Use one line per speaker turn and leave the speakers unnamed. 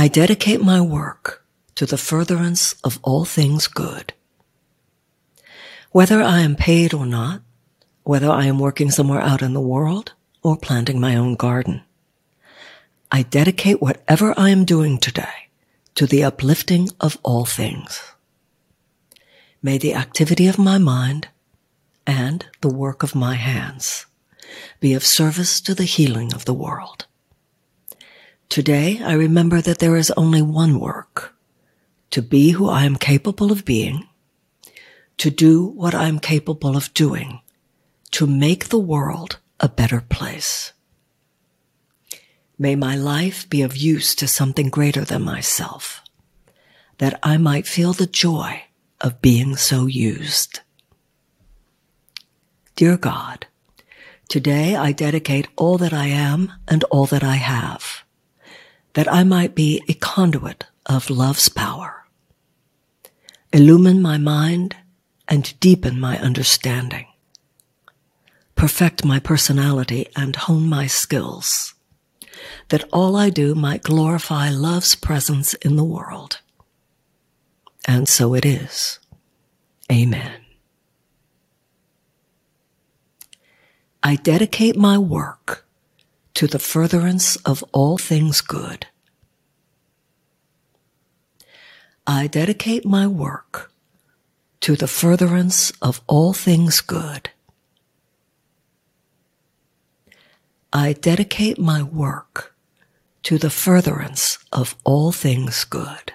I dedicate my work to the furtherance of all things good. Whether I am paid or not, whether I am working somewhere out in the world or planting my own garden, I dedicate whatever I am doing today to the uplifting of all things. May the activity of my mind and the work of my hands be of service to the healing of the world. Today, I remember that there is only one work to be who I am capable of being, to do what I am capable of doing, to make the world a better place. May my life be of use to something greater than myself, that I might feel the joy of being so used. Dear God, today I dedicate all that I am and all that I have, that I might be a conduit of love's power. Illumine my mind and deepen my understanding. Perfect my personality and hone my skills that all I do might glorify love's presence in the world. And so it is. Amen. I dedicate my work to the furtherance of all things good. I dedicate my work to the furtherance of all things good. I dedicate my work to the furtherance of all things good.